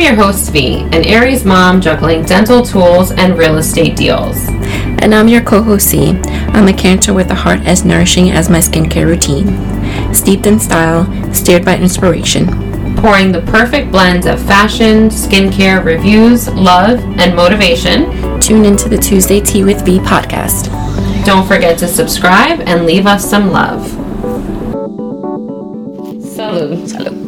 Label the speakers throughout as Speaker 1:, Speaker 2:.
Speaker 1: I'm your host, Vee, an Aries mom juggling dental tools and real estate deals.
Speaker 2: And I'm your co host Cee. I'm a Cancer with a heart as nourishing as my skincare routine. Steeped in style, steered by inspiration.
Speaker 1: Pouring the perfect blend of fashion, skincare, reviews, love, and motivation.
Speaker 2: Tune into the Tuesday Tea with Vee podcast.
Speaker 1: Don't forget to subscribe and leave us some love. Salud.
Speaker 2: Salud.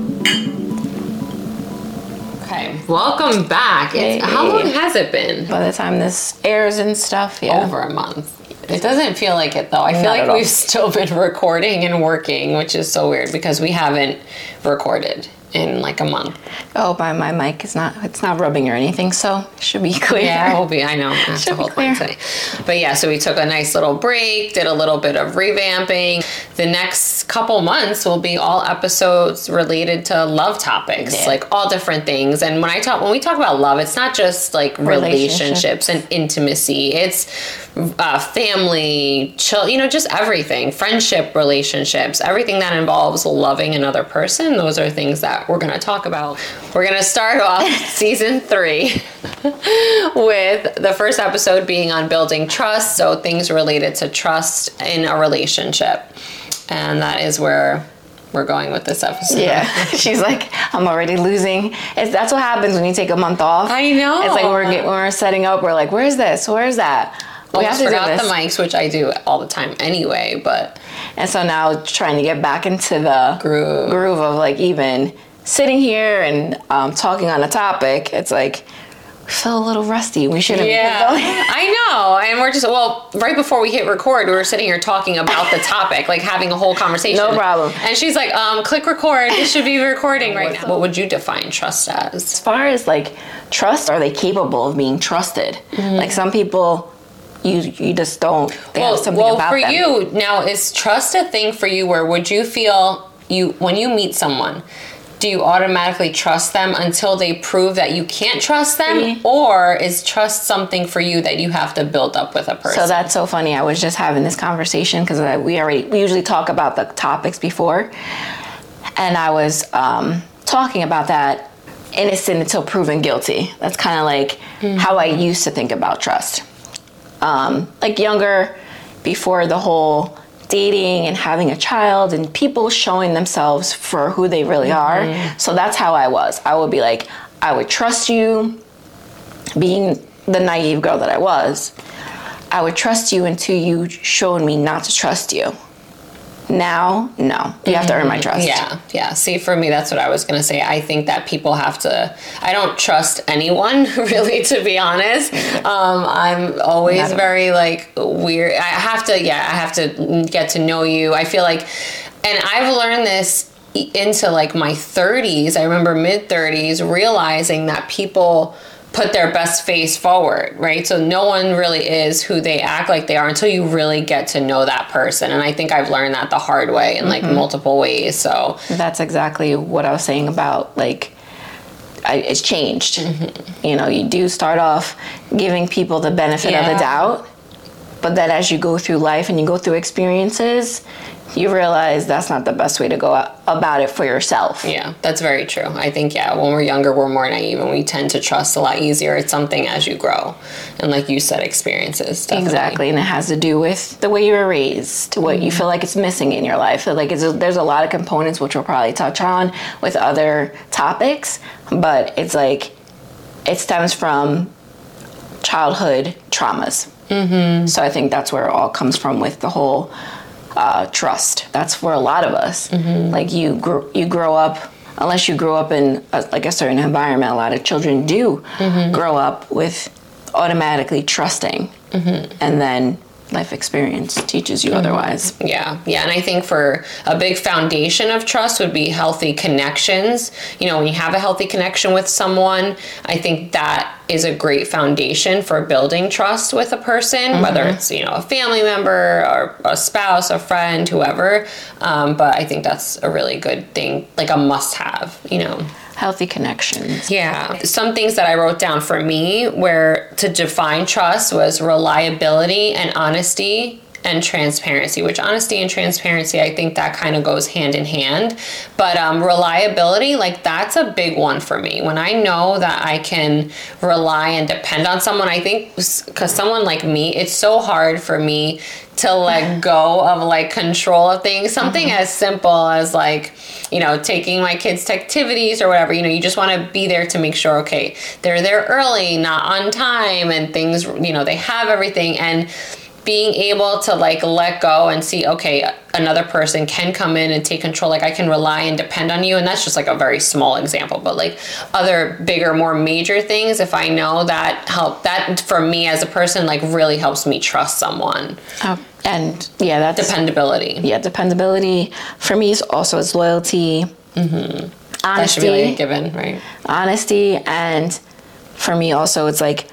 Speaker 1: Welcome back.
Speaker 2: Hey.
Speaker 1: how long has it been?
Speaker 2: By the time this airs and stuff, yeah.
Speaker 1: Over a month. It doesn't feel like it though. I feel
Speaker 2: Not
Speaker 1: like we've still been recording and working, which is so weird because we haven't recorded in like a month.
Speaker 2: Oh, by my mic is not, it's not rubbing or anything, so it should be clear.
Speaker 1: Yeah, we'll be. I know. I
Speaker 2: Should be clear.
Speaker 1: But yeah, so we took a nice little break, did a little bit of revamping. The next couple months will be all episodes related to love topics,
Speaker 2: Yeah.
Speaker 1: like all different things. And when I talk, when we talk about love, it's not just like relationships,
Speaker 2: Relationships.
Speaker 1: and intimacy. It's uh, family, chill, you know, just everything, friendship, relationships, everything that involves loving another person. Those are things that we're going to talk about. We're going to start off season three with the first episode being on building trust. So things related to trust in a relationship. And that is where we're going with this episode.
Speaker 2: Yeah, she's like, I'm already losing. It's, that's what happens when you take a month off.
Speaker 1: I know.
Speaker 2: It's like we're get, when we're setting up, we're like, where's this? Where's that? We have to
Speaker 1: forgot the mics, which I do all the time anyway, but
Speaker 2: And so now trying to get back into the
Speaker 1: Groove.
Speaker 2: groove of like even sitting here and um, talking on a topic. It's like we feel a little rusty. We should have.
Speaker 1: Yeah, I know. And we're just, well, right before we hit record, we were sitting here talking about the topic, like having a whole conversation.
Speaker 2: No problem.
Speaker 1: And she's like, um, click record. It should be recording right now. What would you define trust as?
Speaker 2: as far as like trust, are they capable of being trusted?
Speaker 1: Mm-hmm.
Speaker 2: Like some people, you you just don't.
Speaker 1: Well, well for
Speaker 2: them.
Speaker 1: you, now, is trust a thing for you where would you feel you, when you meet someone, do you automatically trust them until they prove that you can't trust them?
Speaker 2: Mhm.
Speaker 1: Or is trust something for you that you have to build up with a person?
Speaker 2: So that's so funny. I was just having this conversation because we already we usually talk about the topics before, and I was um, talking about that innocent until proven guilty. That's kind of like how I used to think about trust. Um, like younger, before the whole dating and having a child and people showing themselves for who they really are. So that's how I was. I would be like, I would trust you, being the naive girl that I was. I would trust you until you showed me not to trust you. Now, no. You have to earn my trust.
Speaker 1: Yeah, yeah. See, for me, that's what I was gonna say. I think that people have to. I don't trust anyone, really, to be honest. Um, I'm always very like weird. I have to, yeah, I have to get to know you. I feel like, and I've learned this into like my 30s. I remember mid 30s realizing that people put their best face forward, right? So no one really is who they act like they are until you really get to know that person. And I think I've learned that the hard way in like mm-hmm. multiple ways. So
Speaker 2: That's exactly what I was saying about like I, it's changed. Mm-hmm. You know, you do start off giving people the benefit of the doubt, but then as you go through life and you go through experiences, you realize that's not the best way to go about it for yourself.
Speaker 1: yeah, that's very true. I think yeah, when we're younger, we're more naive and we tend to trust a lot easier. It's something as you grow, and like you said, experiences. Definitely.
Speaker 2: Exactly, and it has to do with the way you were raised, what you feel like it's missing in your life. Like it's, there's a lot of components which we'll probably touch on with other topics, but it's like it stems from childhood traumas. Mm-hmm. So I think that's where it all comes from with the whole uh, trust. That's for a lot of us. Mm-hmm. Like you, gr- you grow up. Unless you grow up in a, like a certain environment, a lot of children do mm-hmm. grow up with automatically trusting, mm-hmm. and then life experience teaches you otherwise.
Speaker 1: Yeah, yeah, and I think for a big foundation of trust would be healthy connections. You know, when you have a healthy connection with someone, I think that is a great foundation for building trust with a person, whether it's you know a family member or a spouse, a friend, whoever. Um, but I think that's a really good thing, like a must-have. You know.
Speaker 2: Healthy connections.
Speaker 1: Yeah. Some things that I wrote down for me where to define trust was reliability and honesty and transparency, which honesty and transparency, I think that kind of goes hand in hand. But um, reliability, like that's a big one for me. When I know that I can rely and depend on someone, I think because someone like me, it's so hard for me to let go of like control of things. Something mm-hmm. as simple as like, you know, taking my kids to activities or whatever. You know, you just want to be there to make sure, okay, they're there early, not on time, and things, you know, they have everything. And being able to like let go and see okay another person can come in and take control. Like i can rely and depend on you. And that's just like a very small example. But like other bigger more major things if i know that help that for me as a person like really helps me trust someone.
Speaker 2: Oh, and yeah that's
Speaker 1: dependability.
Speaker 2: Yeah dependability for me is also is loyalty
Speaker 1: mm-hmm. honesty that should be like a given right?
Speaker 2: Honesty and for me also it's like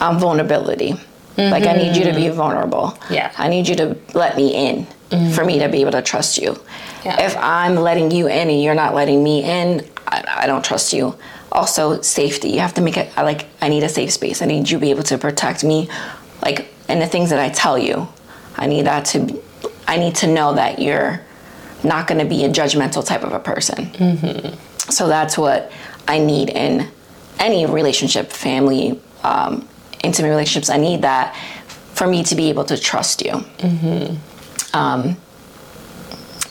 Speaker 2: um, vulnerability Mm-hmm. Like I need you to be vulnerable.
Speaker 1: Yeah.
Speaker 2: I need you to let me in mm-hmm. for me to be able to trust you. Yeah. If I'm letting you in and you're not letting me in, I, I don't trust you. Also, safety. You have to make it. I like. I need a safe space. I need you to be able to protect me, like, and the things that I tell you. I need that to. I need to know that you're not going to be a judgmental type of a person. Mm-hmm. So that's what I need in any relationship, family, um, intimate relationships, I need that for me to be able to trust you. Mm-hmm. Um,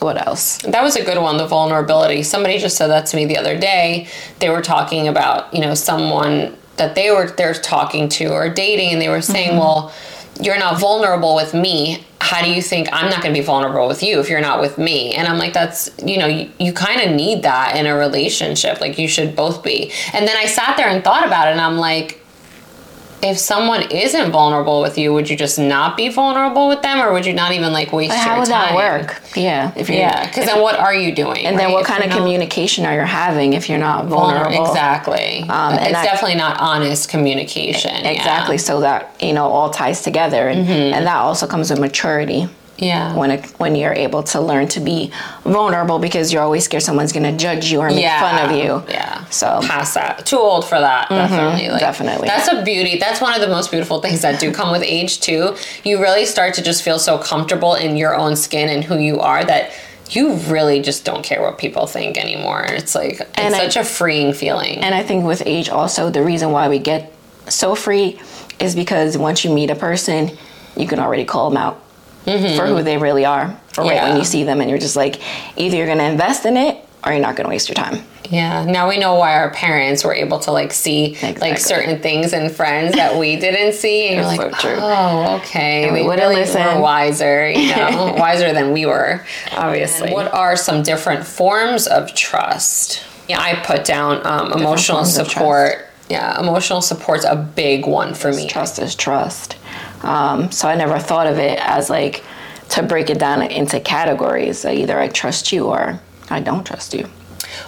Speaker 2: what else?
Speaker 1: That was a good one, the vulnerability. Somebody just said that to me the other day. They were talking about, you know, someone that they were they're talking to or dating and they were saying, mm-hmm. "Well, you're not vulnerable with me. How do you think I'm not going to be vulnerable with you if you're not with me?" And I'm like, "That's, you know, you, you kind of need that in a relationship. Like you should both be." And then I sat there and thought about it and I'm like, if someone isn't vulnerable with you, would you just not be vulnerable with them, or would you not even like waste but
Speaker 2: how
Speaker 1: your
Speaker 2: would
Speaker 1: time?
Speaker 2: that work? Yeah,
Speaker 1: if yeah, because then what are you doing?
Speaker 2: And right? then what if kind of not, communication are you having if you're not vulnerable?
Speaker 1: Exactly. Um, it's I, definitely not honest communication.
Speaker 2: Exactly.
Speaker 1: Yeah.
Speaker 2: So that you know all ties together, and, mm-hmm. and that also comes with maturity.
Speaker 1: Yeah.
Speaker 2: When it, when you're able to learn to be vulnerable because you're always scared someone's gonna judge you or make yeah. fun of you.
Speaker 1: Yeah.
Speaker 2: So
Speaker 1: past that. Too old for that. Mm-hmm. Definitely. Like,
Speaker 2: definitely.
Speaker 1: That's a beauty. That's one of the most beautiful things that do come with age too. You really start to just feel so comfortable in your own skin and who you are that you really just don't care what people think anymore. It's like it's and such I, a freeing feeling.
Speaker 2: And I think with age also the reason why we get so free is because once you meet a person, you can already call them out mm-hmm. for who they really are. For yeah. right when you see them, and you're just like, either you're going to invest in it or you're not going to waste your time.
Speaker 1: Yeah. Now we know why our parents were able to like see exactly. like certain things in friends that we didn't see, and you're like, so oh, okay. And we would really were wiser, you know, wiser than we were, obviously. And what are some different forms of trust? Yeah, I put down um, emotional support. Yeah, emotional support's a big one for me.
Speaker 2: Trust is trust. Um, so I never thought of it as like to break it down into categories. Either I trust you or I don't trust you.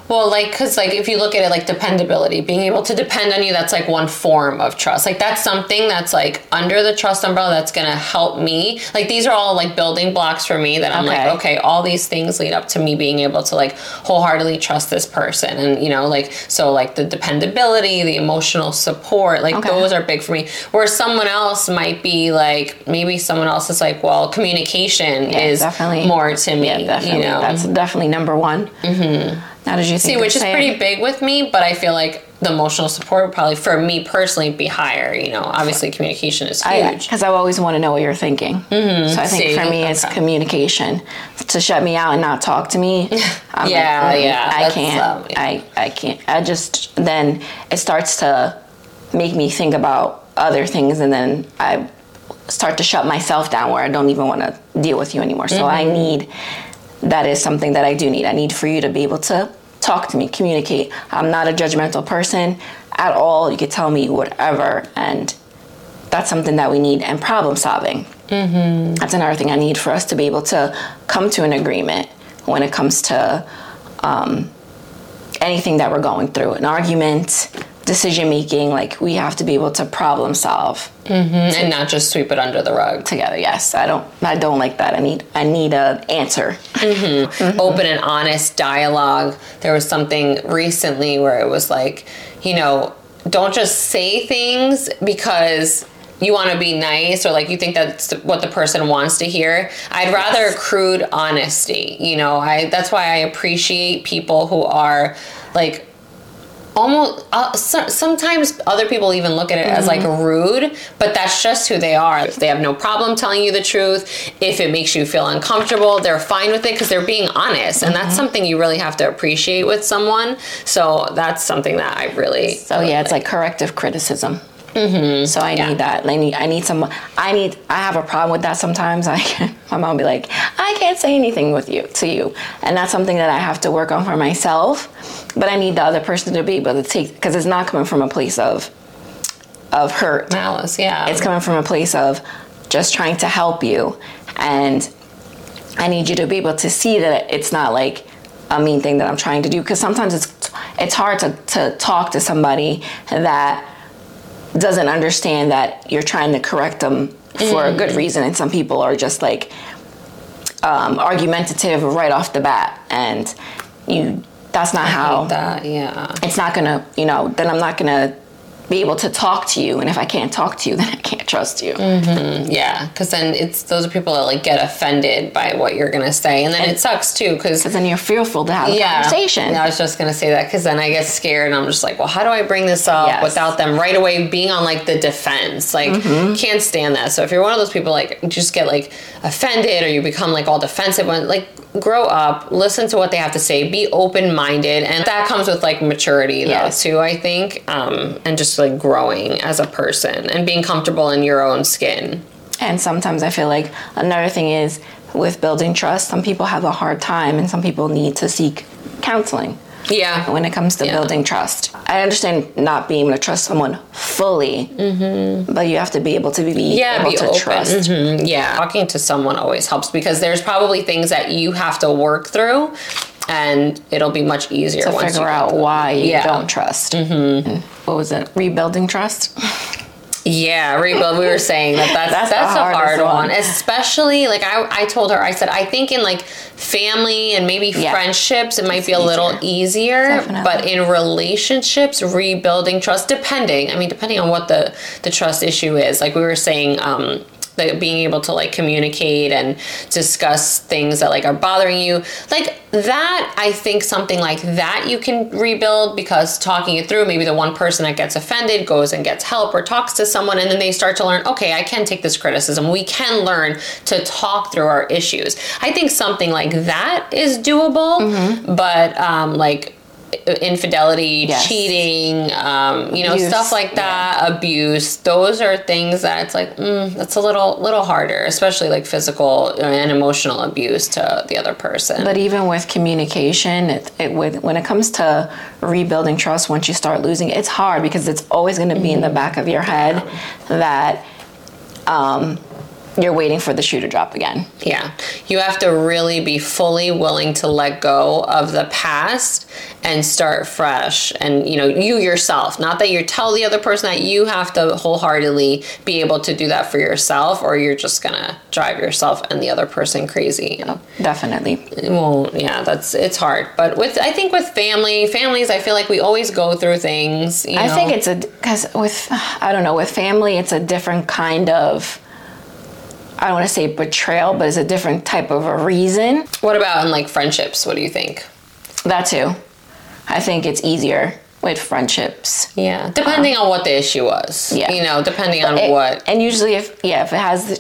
Speaker 1: Well, like, cause like if you look at it like dependability, being able to depend on you, that's like one form of trust. Like that's something that's like under the trust umbrella that's gonna help me. Like these are all like building blocks for me that I'm okay. like, okay, all these things lead up to me being able to like wholeheartedly trust this person. And you know, like so like the dependability, the emotional support, like okay. those are big for me. Where someone else might be like maybe someone else is like, well, communication yeah, is definitely. more to me. Yeah,
Speaker 2: definitely.
Speaker 1: You know?
Speaker 2: That's definitely number one. Mm-hmm. How did you
Speaker 1: see? Which is pretty big with me, but I feel like the emotional support would probably, for me personally, be higher. You know, obviously communication is huge.
Speaker 2: Because I, I, always want to know what you're thinking. Mm-hmm. So I think see? for me, okay. it's communication. To shut me out and not talk to me,
Speaker 1: I'm yeah, like, yeah,
Speaker 2: I can't. Um, yeah. I I can't. I just then it starts to make me think about other things, and then I start to shut myself down where I don't even want to deal with you anymore. So mm-hmm. I need that is something that I do need. I need for you to be able to talk to me, communicate. I'm not a judgmental person at all. You could tell me whatever, and that's something that we need. And problem solving. Mm-hmm. That's another thing I need for us to be able to come to an agreement when it comes to um, anything that we're going through an argument, decision making like we have to be able to problem solve
Speaker 1: mm-hmm. and not just sweep it under the rug
Speaker 2: together yes i don't i don't like that i need i need an answer
Speaker 1: mm-hmm. Mm-hmm. open and honest dialogue there was something recently where it was like you know don't just say things because you want to be nice or like you think that's what the person wants to hear. I'd rather crude honesty. You know, I that's why I appreciate people who are like almost uh, so, sometimes other people even look at it as like rude but that's just who they are they have no problem telling you the truth if it makes you feel uncomfortable they're fine with it because they're being honest and that's something you really have to appreciate with someone so that's something that i really
Speaker 2: So yeah, it's like corrective criticism. Mm-hmm. So I
Speaker 1: Yeah.
Speaker 2: need that. I need. I need some. I need. I have a problem with that sometimes. I my mom be like, I can't say anything with you to you, and that's something that I have to work on for myself. But I need the other person to be able to take because it's not coming from a place of of hurt.
Speaker 1: malice yeah
Speaker 2: It's coming from a place of just trying to help you, and I need you to be able to see that it's not like a mean thing that I'm trying to do. Because sometimes it's it's hard to to talk to somebody that doesn't understand that you're trying to correct them for a good mm. reason, and some people are just like um, argumentative right off the bat, and you. That's not how
Speaker 1: that yeah
Speaker 2: it's not gonna, you know, then I'm not gonna be able to talk to you. And if I can't talk to you, then I can't trust you.
Speaker 1: Yeah, because then it's those are people that like get offended by what you're gonna say, and then it sucks too. Because
Speaker 2: then you're fearful to have a
Speaker 1: yeah,
Speaker 2: conversation.
Speaker 1: I was just gonna say that because then I get scared and I'm just like, well, how do I bring this up
Speaker 2: Yes.
Speaker 1: without them right away being on like the defense? Like,
Speaker 2: Mm-hmm.
Speaker 1: can't stand that. So if you're one of those people like just get like offended or you become like all defensive when like grow up, listen to what they have to say, be open minded, and that comes with like maturity though
Speaker 2: Yes.
Speaker 1: too. I think, um, and just like growing as a person and being comfortable in your own skin.
Speaker 2: And sometimes I feel like another thing is with building trust, some people have a hard time and some people need to seek counseling
Speaker 1: Yeah.
Speaker 2: when it comes to
Speaker 1: Yeah.
Speaker 2: building trust. I understand not being able to trust someone fully, but you have to be able to be
Speaker 1: Mm-hmm. yeah,
Speaker 2: able
Speaker 1: be
Speaker 2: to
Speaker 1: open.
Speaker 2: trust.
Speaker 1: Mhm, Yeah, talking to someone always helps because there's probably things that you have to work through, and it'll be much easier
Speaker 2: To figure out why you
Speaker 1: Yeah.
Speaker 2: don't trust. Mm-hmm. What was it? Rebuilding trust?
Speaker 1: Yeah, rebuild. We were saying that that's
Speaker 2: That's
Speaker 1: that's, a hard one.
Speaker 2: one.
Speaker 1: especially like I I told her I said I think in like family and maybe
Speaker 2: Yeah.
Speaker 1: friendships it might
Speaker 2: It's
Speaker 1: be a little easier,
Speaker 2: Definitely.
Speaker 1: but in relationships rebuilding trust depending I mean depending on what the the trust issue is like we were saying um like being able to like communicate and discuss things that like are bothering you. Like that i think something like that you can rebuild because talking it through maybe the one person that gets offended goes and gets help or talks to someone and then they start to learn okay i can take this criticism. We can learn to talk through our issues. I think something like that is doable but um like infidelity
Speaker 2: Yes.
Speaker 1: cheating um, you know
Speaker 2: Abuse,
Speaker 1: stuff like that abuse. Those are things that it's like mm, that's a little little harder especially like physical and emotional abuse to the other person.
Speaker 2: But even with communication, it, it with when it comes to rebuilding trust, once you start losing, it's hard because it's always going to be in the back of your head that um, you're waiting for the shoe to drop again.
Speaker 1: yeah you have to really be fully willing to let go of the past and start fresh and you know you yourself not that you tell the other person that you have to wholeheartedly be able to do that for yourself or you're just gonna drive yourself and the other person crazy
Speaker 2: Definitely.
Speaker 1: well yeah that's it's hard but with i think with family families i feel like we always go through things you
Speaker 2: I
Speaker 1: know?
Speaker 2: think it's a because with I don't know with family, it's a different kind of. I don't want to say betrayal, but it's a different type of a reason.
Speaker 1: what about in like friendships what do you think
Speaker 2: That too. I think it's easier with friendships.
Speaker 1: yeah depending um, on what the issue was
Speaker 2: Yeah.
Speaker 1: you know depending on
Speaker 2: It-
Speaker 1: what
Speaker 2: And usually, if yeah, if it has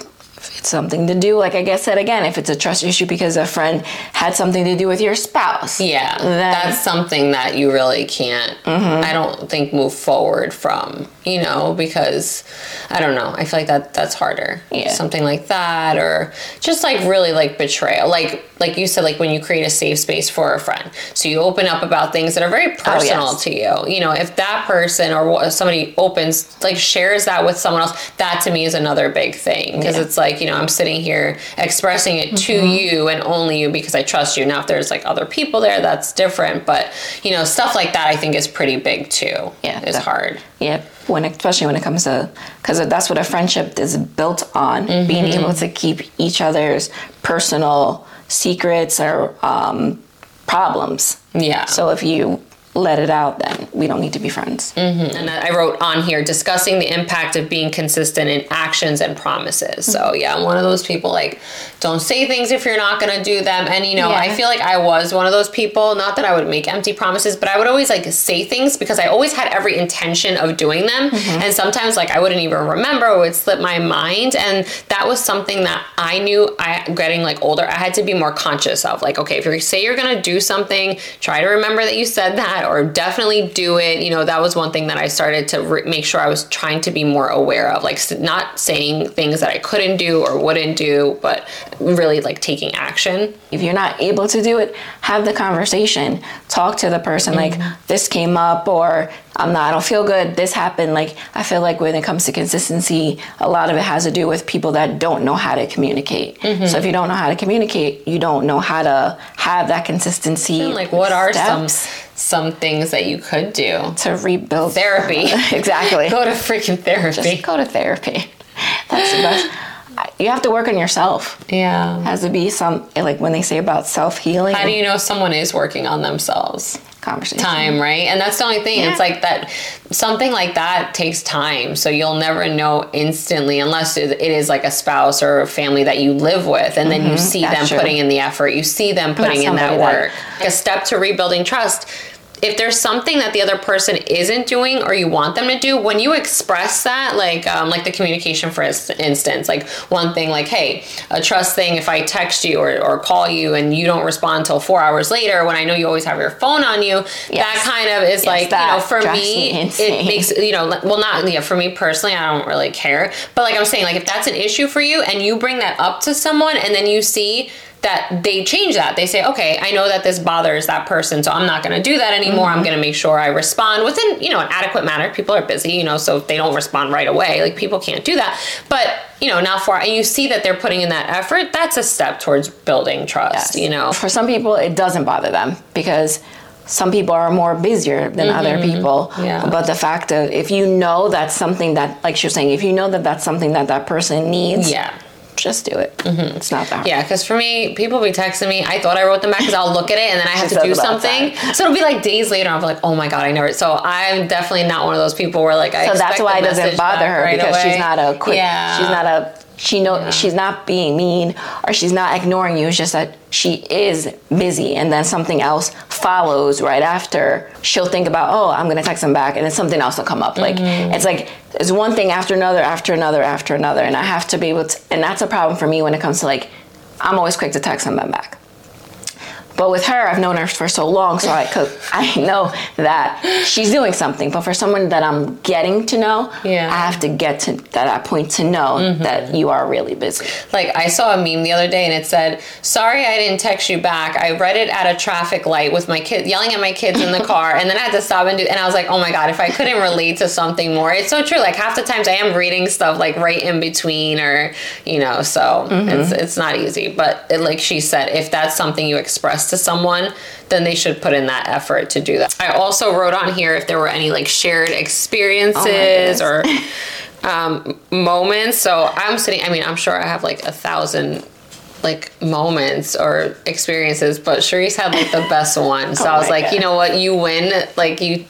Speaker 2: it's something to do, like I guess said again, if it's a trust issue because a friend had something to do with your spouse.
Speaker 1: yeah that's something that you really can't
Speaker 2: Mm-hmm.
Speaker 1: i don't think move forward from you know because i don't know i feel like that that's harder
Speaker 2: Yeah.
Speaker 1: something like that or just like really like betrayal like like you said like when you create a safe space for a friend so you open up about things that are very personal
Speaker 2: Oh, yes.
Speaker 1: to you you know if that person or somebody opens like shares that with someone else that to me is another big thing because
Speaker 2: Yeah.
Speaker 1: it's like you know i'm sitting here expressing it to
Speaker 2: Mm-hmm.
Speaker 1: you and only you because i trust you now if there's like other people there that's different but you know stuff like that i think is pretty big too
Speaker 2: Yeah, It's
Speaker 1: hard
Speaker 2: Yeah, when especially when it comes to because that's what a friendship is built on being
Speaker 1: Mm-hmm.
Speaker 2: able to keep each other's personal secrets or um, problems.
Speaker 1: yeah
Speaker 2: So if you let it out, then we don't need to be friends.
Speaker 1: Mm-hmm. And I wrote on here discussing the impact of being consistent in actions and promises. Mm-hmm. So yeah, I'm one of those people like don't say things if you're not going to do them. And you know, yeah. I feel like I was one of those people. Not that I would make empty promises, but I would always like say things because I always had every intention of doing them. Mm-hmm. And sometimes like I wouldn't even remember, it would slip my mind. And that was something that I knew. I getting like older, I had to be more conscious of. Like, okay, if you say you're going to do something, try to remember that you said that that or definitely do it. You know, that was one thing that I started to re- make sure I was trying to be more aware of, like not saying things that I couldn't do or wouldn't do, but really like taking action.
Speaker 2: If you're not able to do it, have the conversation. Talk to the person mm-hmm. like this came up or I'm not, I don't feel good. This happened. Like, I feel like when it comes to consistency, a lot of it has to do with people that don't know how to communicate. Mm-hmm. So if you don't know how to communicate, you don't know how to have that consistency.
Speaker 1: And like, what are some some things that you could do
Speaker 2: to rebuild
Speaker 1: therapy?
Speaker 2: exactly.
Speaker 1: go to freaking therapy.
Speaker 2: Just go to therapy. That's the best. You have to work on yourself.
Speaker 1: Yeah.
Speaker 2: It has to be some like when they say about self healing.
Speaker 1: How do you know someone is working on themselves?
Speaker 2: conversation
Speaker 1: time right and that's the only thing yeah. it's like that something like that takes time so you'll never know instantly unless it is like a spouse or a family that you live with and then mm-hmm. you see that's them true. putting in the effort you see them putting in that work that... a step to rebuilding trust if there's something that the other person isn't doing or you want them to do when you express that like um, like the communication for instance like one thing like hey a trust thing if i text you or, or call you and you don't respond until four hours later when i know you always have your phone on you yes. that kind of is yes, like you know for me, me it makes you know well not yeah for me personally i don't really care but like i'm saying like if that's an issue for you and you bring that up to someone and then you see that they change that. They say, okay, I know that this bothers that person, so I'm not going to do that anymore. Mm-hmm. I'm going to make sure I respond within, you know, an adequate manner. People are busy, you know, so if they don't respond right away, like people can't do that. But, you know, now for, and you see that they're putting in that effort, that's a step towards building trust, yes. you know.
Speaker 2: For some people, it doesn't bother them because some people are more busier than mm-hmm. other people. Yeah. But the fact that if you know that's something that, like you're saying, if you know that that's something that that person needs,
Speaker 1: yeah
Speaker 2: just do it. Mm-hmm. It's not that.
Speaker 1: Yeah, because for me, people will be texting me. I thought I wrote them back because I'll look at it and then I have to do something. So it'll be like days later. I'm like, oh my god, I never. So I'm definitely not one of those people where like I. So
Speaker 2: that's why it doesn't bother her right because away. she's not a quick. Yeah. She's not a she know yeah. she's not being mean or she's not ignoring you. It's just that she is busy and then something else follows right after. She'll think about oh i'm gonna text him back and then something else will come up. Like mm-hmm. it's like it's one thing after another after another after another. And i have to be able to and that's a problem for me when it comes to like i'm always quick to text him back but with her, I've known her for so long, so I could I know that she's doing something. But for someone that I'm getting to know, yeah. I have to get to that point to know mm-hmm. that you are really busy.
Speaker 1: Like I saw a meme the other day, and it said, "Sorry, I didn't text you back. I read it at a traffic light with my kid yelling at my kids in the car, and then I had to stop and do." And I was like, "Oh my god, if I couldn't relate to something more, it's so true. Like half the times I am reading stuff like right in between, or you know, so mm-hmm. it's it's not easy. But it, like she said, if that's something you express to someone, then they should put in that effort to do that. I also wrote on here if there were any like shared experiences oh or um, moments. So I'm sitting, I mean, I'm sure I have like a thousand like moments or experiences, but Cherise had like the best one. So oh I was like, God. you know what, you win. Like you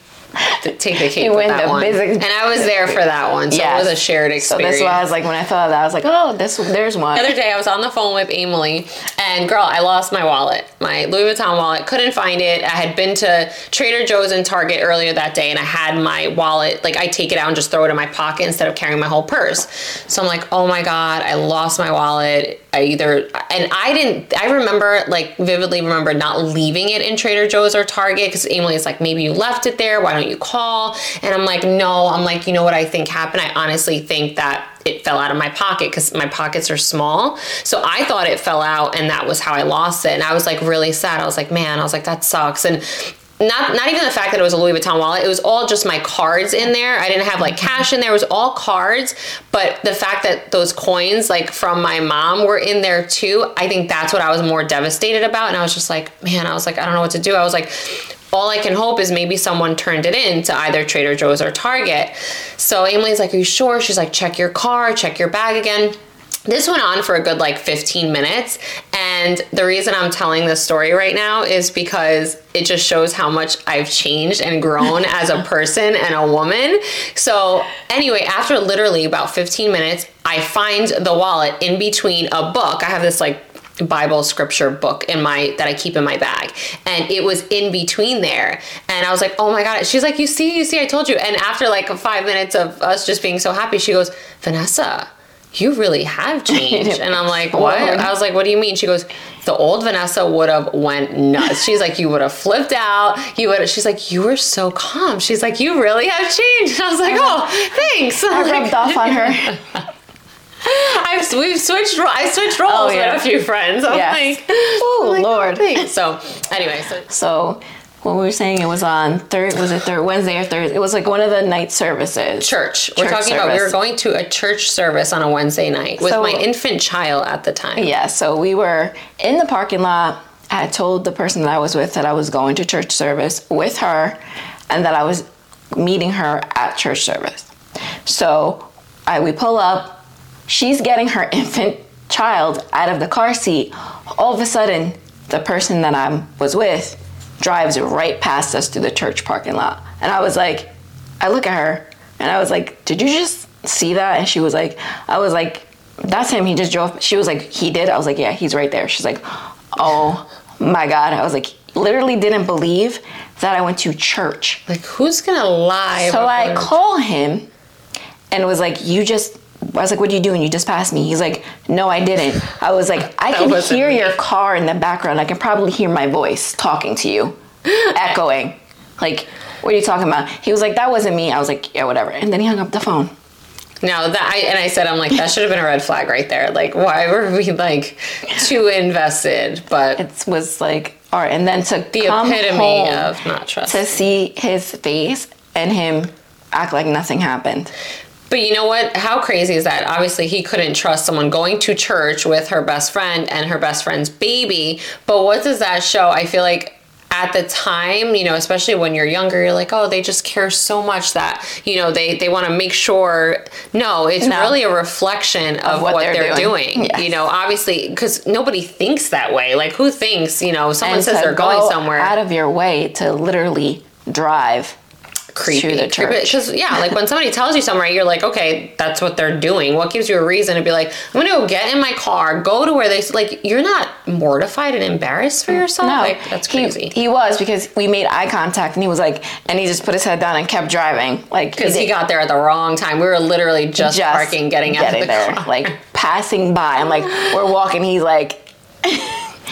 Speaker 1: take the cake with that one. and I was there for that one, so yes. it was a shared experience.
Speaker 2: So that's why I was like, when I thought of that, I was like, oh, this there's one.
Speaker 1: The other day, I was on the phone with Emily, and girl, I lost my wallet, my Louis Vuitton wallet. Couldn't find it. I had been to Trader Joe's and Target earlier that day, and I had my wallet. Like I take it out and just throw it in my pocket instead of carrying my whole purse. So I'm like, oh my god, I lost my wallet. I either and I didn't. I remember like vividly remember not leaving it in Trader Joe's or Target because Emily is like, maybe you left it there. Why don't you call? And I'm like, no. I'm like, you know what I think happened? I honestly think that it fell out of my pocket because my pockets are small. So I thought it fell out and that was how I lost it. And I was like really sad. I was like, man, I was like, that sucks. And not not even the fact that it was a Louis Vuitton wallet. It was all just my cards in there. I didn't have like cash in there. It was all cards. But the fact that those coins like from my mom were in there too, I think that's what I was more devastated about. And I was just like, man, I was like, I don't know what to do. I was like, all I can hope is maybe someone turned it in to either Trader Joe's or Target. So Emily's like, Are you sure? She's like, check your car, check your bag again this went on for a good like 15 minutes and the reason i'm telling this story right now is because it just shows how much i've changed and grown as a person and a woman so anyway after literally about 15 minutes i find the wallet in between a book i have this like Bible scripture book in my that I keep in my bag. And it was in between there. And I was like, oh my God. She's like, you see, you see, I told you. And after like five minutes of us just being so happy, she goes, Vanessa, you really have changed. And I'm like, what? I was like, what do you mean? She goes, the old Vanessa would have went nuts. She's like, you would have flipped out. You would. She's like, you were so calm. She's like, you really have changed. And I was like, oh, thanks.
Speaker 2: I
Speaker 1: like,
Speaker 2: rubbed off on her.
Speaker 1: I've we've switched. ro- I switched roles
Speaker 2: Oh, yeah.
Speaker 1: with a few friends. I'm
Speaker 2: Yes.
Speaker 1: like,
Speaker 2: Oh,
Speaker 1: I'm like, oh,
Speaker 2: Lord.
Speaker 1: thanks. So anyway, so
Speaker 2: So what we were saying, it was on third. Was it third Wednesday or Thursday? It was like one of the night services.
Speaker 1: church. We're
Speaker 2: Church
Speaker 1: talking about we were going to a church service on a Wednesday night with
Speaker 2: So-
Speaker 1: my infant child at the time.
Speaker 2: Yeah. So we were in the parking lot. I told the person that I was with that I was going to church service with her, and that I was meeting her at church service. So I we pull up. She's getting her infant child out of the car seat. All of a sudden, the person that I was with drives right past us through the church parking lot. And I was like, I look at her and I was like, Did you just see that? And she was like, I was like, That's him. He just drove. She was like, He did? I was like, Yeah, he's right there. She's like, Oh my God. I was like, literally didn't believe that I went to church.
Speaker 1: Like who's gonna lie?
Speaker 2: So I call him and was like, "You just." I was like, "What are you doing? You just passed me." He's like, "No, I didn't." I was like, "I can hear
Speaker 1: me."
Speaker 2: your car in the background. I can probably hear my voice talking to you, echoing. Like, what are you talking about?" He was like, "That wasn't me." I was like, "Yeah, whatever." And then he hung up the phone.
Speaker 1: No, that I and I said I'm like that should have been a red flag right there. Like why were we like too invested? But
Speaker 2: It was like, all right. And then to
Speaker 1: the epitome of not trust.
Speaker 2: to see his face and him act like nothing happened.
Speaker 1: But you know what? How crazy is that? Obviously, he couldn't trust someone going to church with her best friend and her best friend's baby. But what does that show? I feel like at the time, you know, especially when you're younger, you're like, oh, they just care so much that, you know, they, they want to make sure. No, it's
Speaker 2: No.
Speaker 1: really a reflection of, what, they're, doing.
Speaker 2: Yes.
Speaker 1: You know, obviously, because nobody thinks that way. Like, who thinks, you know, someone
Speaker 2: And
Speaker 1: says they're going somewhere
Speaker 2: out of your way to literally drive
Speaker 1: creepy.
Speaker 2: to the church.
Speaker 1: Because yeah, like when somebody tells you somewhere, you're like, okay, that's what they're doing. What gives you a reason to be like, I'm gonna go get in my car, go to where they like? You're not mortified and embarrassed for mm. yourself.
Speaker 2: No,
Speaker 1: like that's crazy.
Speaker 2: He, was because we made eye contact and he was like, and he just put his head down and kept driving, like
Speaker 1: because he
Speaker 2: did-
Speaker 1: got there at the wrong time. We were literally just,
Speaker 2: just
Speaker 1: parking, getting out of the
Speaker 2: there,
Speaker 1: car.
Speaker 2: like passing by. I'm like, we're walking. He's like,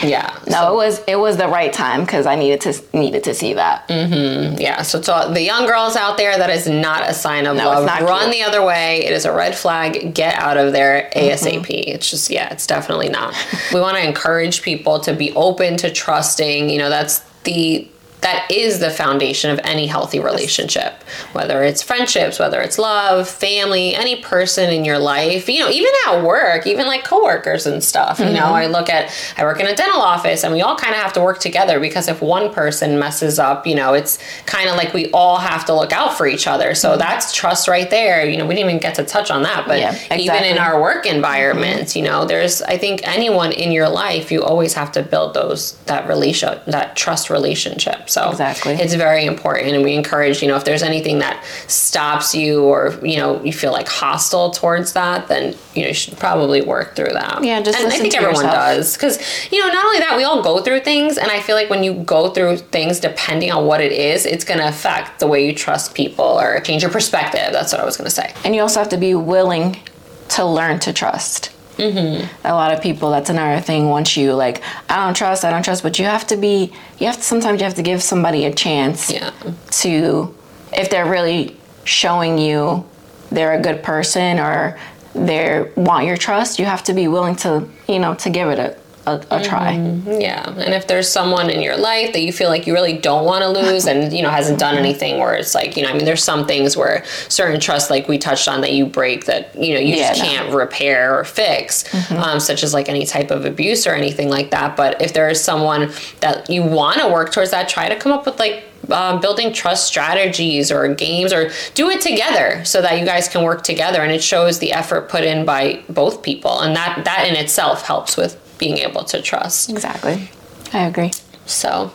Speaker 1: yeah,
Speaker 2: no, it was it was the right time because I needed to needed to see that.
Speaker 1: yeah. So to the young girls out there, that is not a sign of
Speaker 2: No, it's
Speaker 1: love.
Speaker 2: not
Speaker 1: Run
Speaker 2: cute.
Speaker 1: the other way. It is a red flag. Get out of there
Speaker 2: Mm-hmm.
Speaker 1: ASAP. It's just yeah, it's definitely not. we want to encourage people to be open to trusting. You know, that's the that is the foundation of any healthy relationship whether it's friendships whether it's love family any person in your life you know even at work even like coworkers and stuff you know
Speaker 2: Mm-hmm.
Speaker 1: i look at i work in a dental office and we all kind of have to work together because if one person messes up you know it's kind of like we all have to look out for each other. So that's trust right there. You know we didn't even get to touch on that but
Speaker 2: Yeah,
Speaker 1: even in our work environments you know there's i think anyone in your life you always have to build those that relation that trust relationship so
Speaker 2: Exactly.
Speaker 1: it's very important and we encourage you know if there's anything that stops you or you know you feel like hostile towards that then you know you should probably work through that
Speaker 2: Yeah, just
Speaker 1: and i think everyone
Speaker 2: yourself.
Speaker 1: does because you know not only that we all go through things and i feel like when you go through things depending on what it is it's going to affect the way you trust people or change your perspective that's what i was going to say
Speaker 2: And you also have to be willing to learn to trust. Mm-hmm. A lot of people, that's another thing. Once you like, I don't trust, I don't trust, but you have to be. You have to sometimes you have to give somebody a chance
Speaker 1: yeah
Speaker 2: to, if they're really showing you they're a good person or they want your trust, you have to be willing to, you know, to give it a, a, a try.
Speaker 1: Yeah, and if there's someone in your life that you feel like you really don't want to lose, and you know hasn't done anything, where it's like you know, I mean, there's some things where certain trust, like we touched on, that you break that you know you
Speaker 2: Yeah,
Speaker 1: just
Speaker 2: no.
Speaker 1: can't repair or fix, um, such as like any type of abuse or anything like that. But if there is someone that you want to work towards that, try to come up with like um, building trust strategies or games or do it together so that you guys can work together and it shows the effort put in by both people and that that in itself helps with being able to trust
Speaker 2: Exactly. I agree.
Speaker 1: so,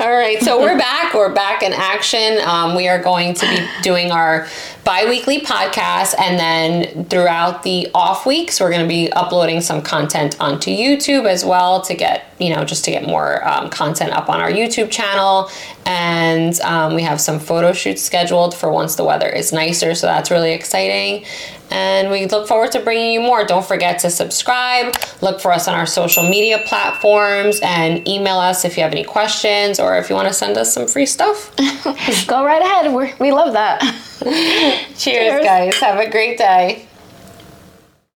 Speaker 1: all right. So we're back. We're back in action. Um, we are going to be doing our bi-weekly podcast and then throughout the off weeks we're going to be uploading some content onto youtube as well to get you know just to get more um, content up on our youtube channel and um, we have some photo shoots scheduled for once the weather is nicer so that's really exciting and we look forward to bringing you more. Don't forget to subscribe, look for us on our social media platforms, and email us if you have any questions or if you want to send us some free stuff.
Speaker 2: Go right ahead. We're, we love that.
Speaker 1: Cheers, guys. Have a great day.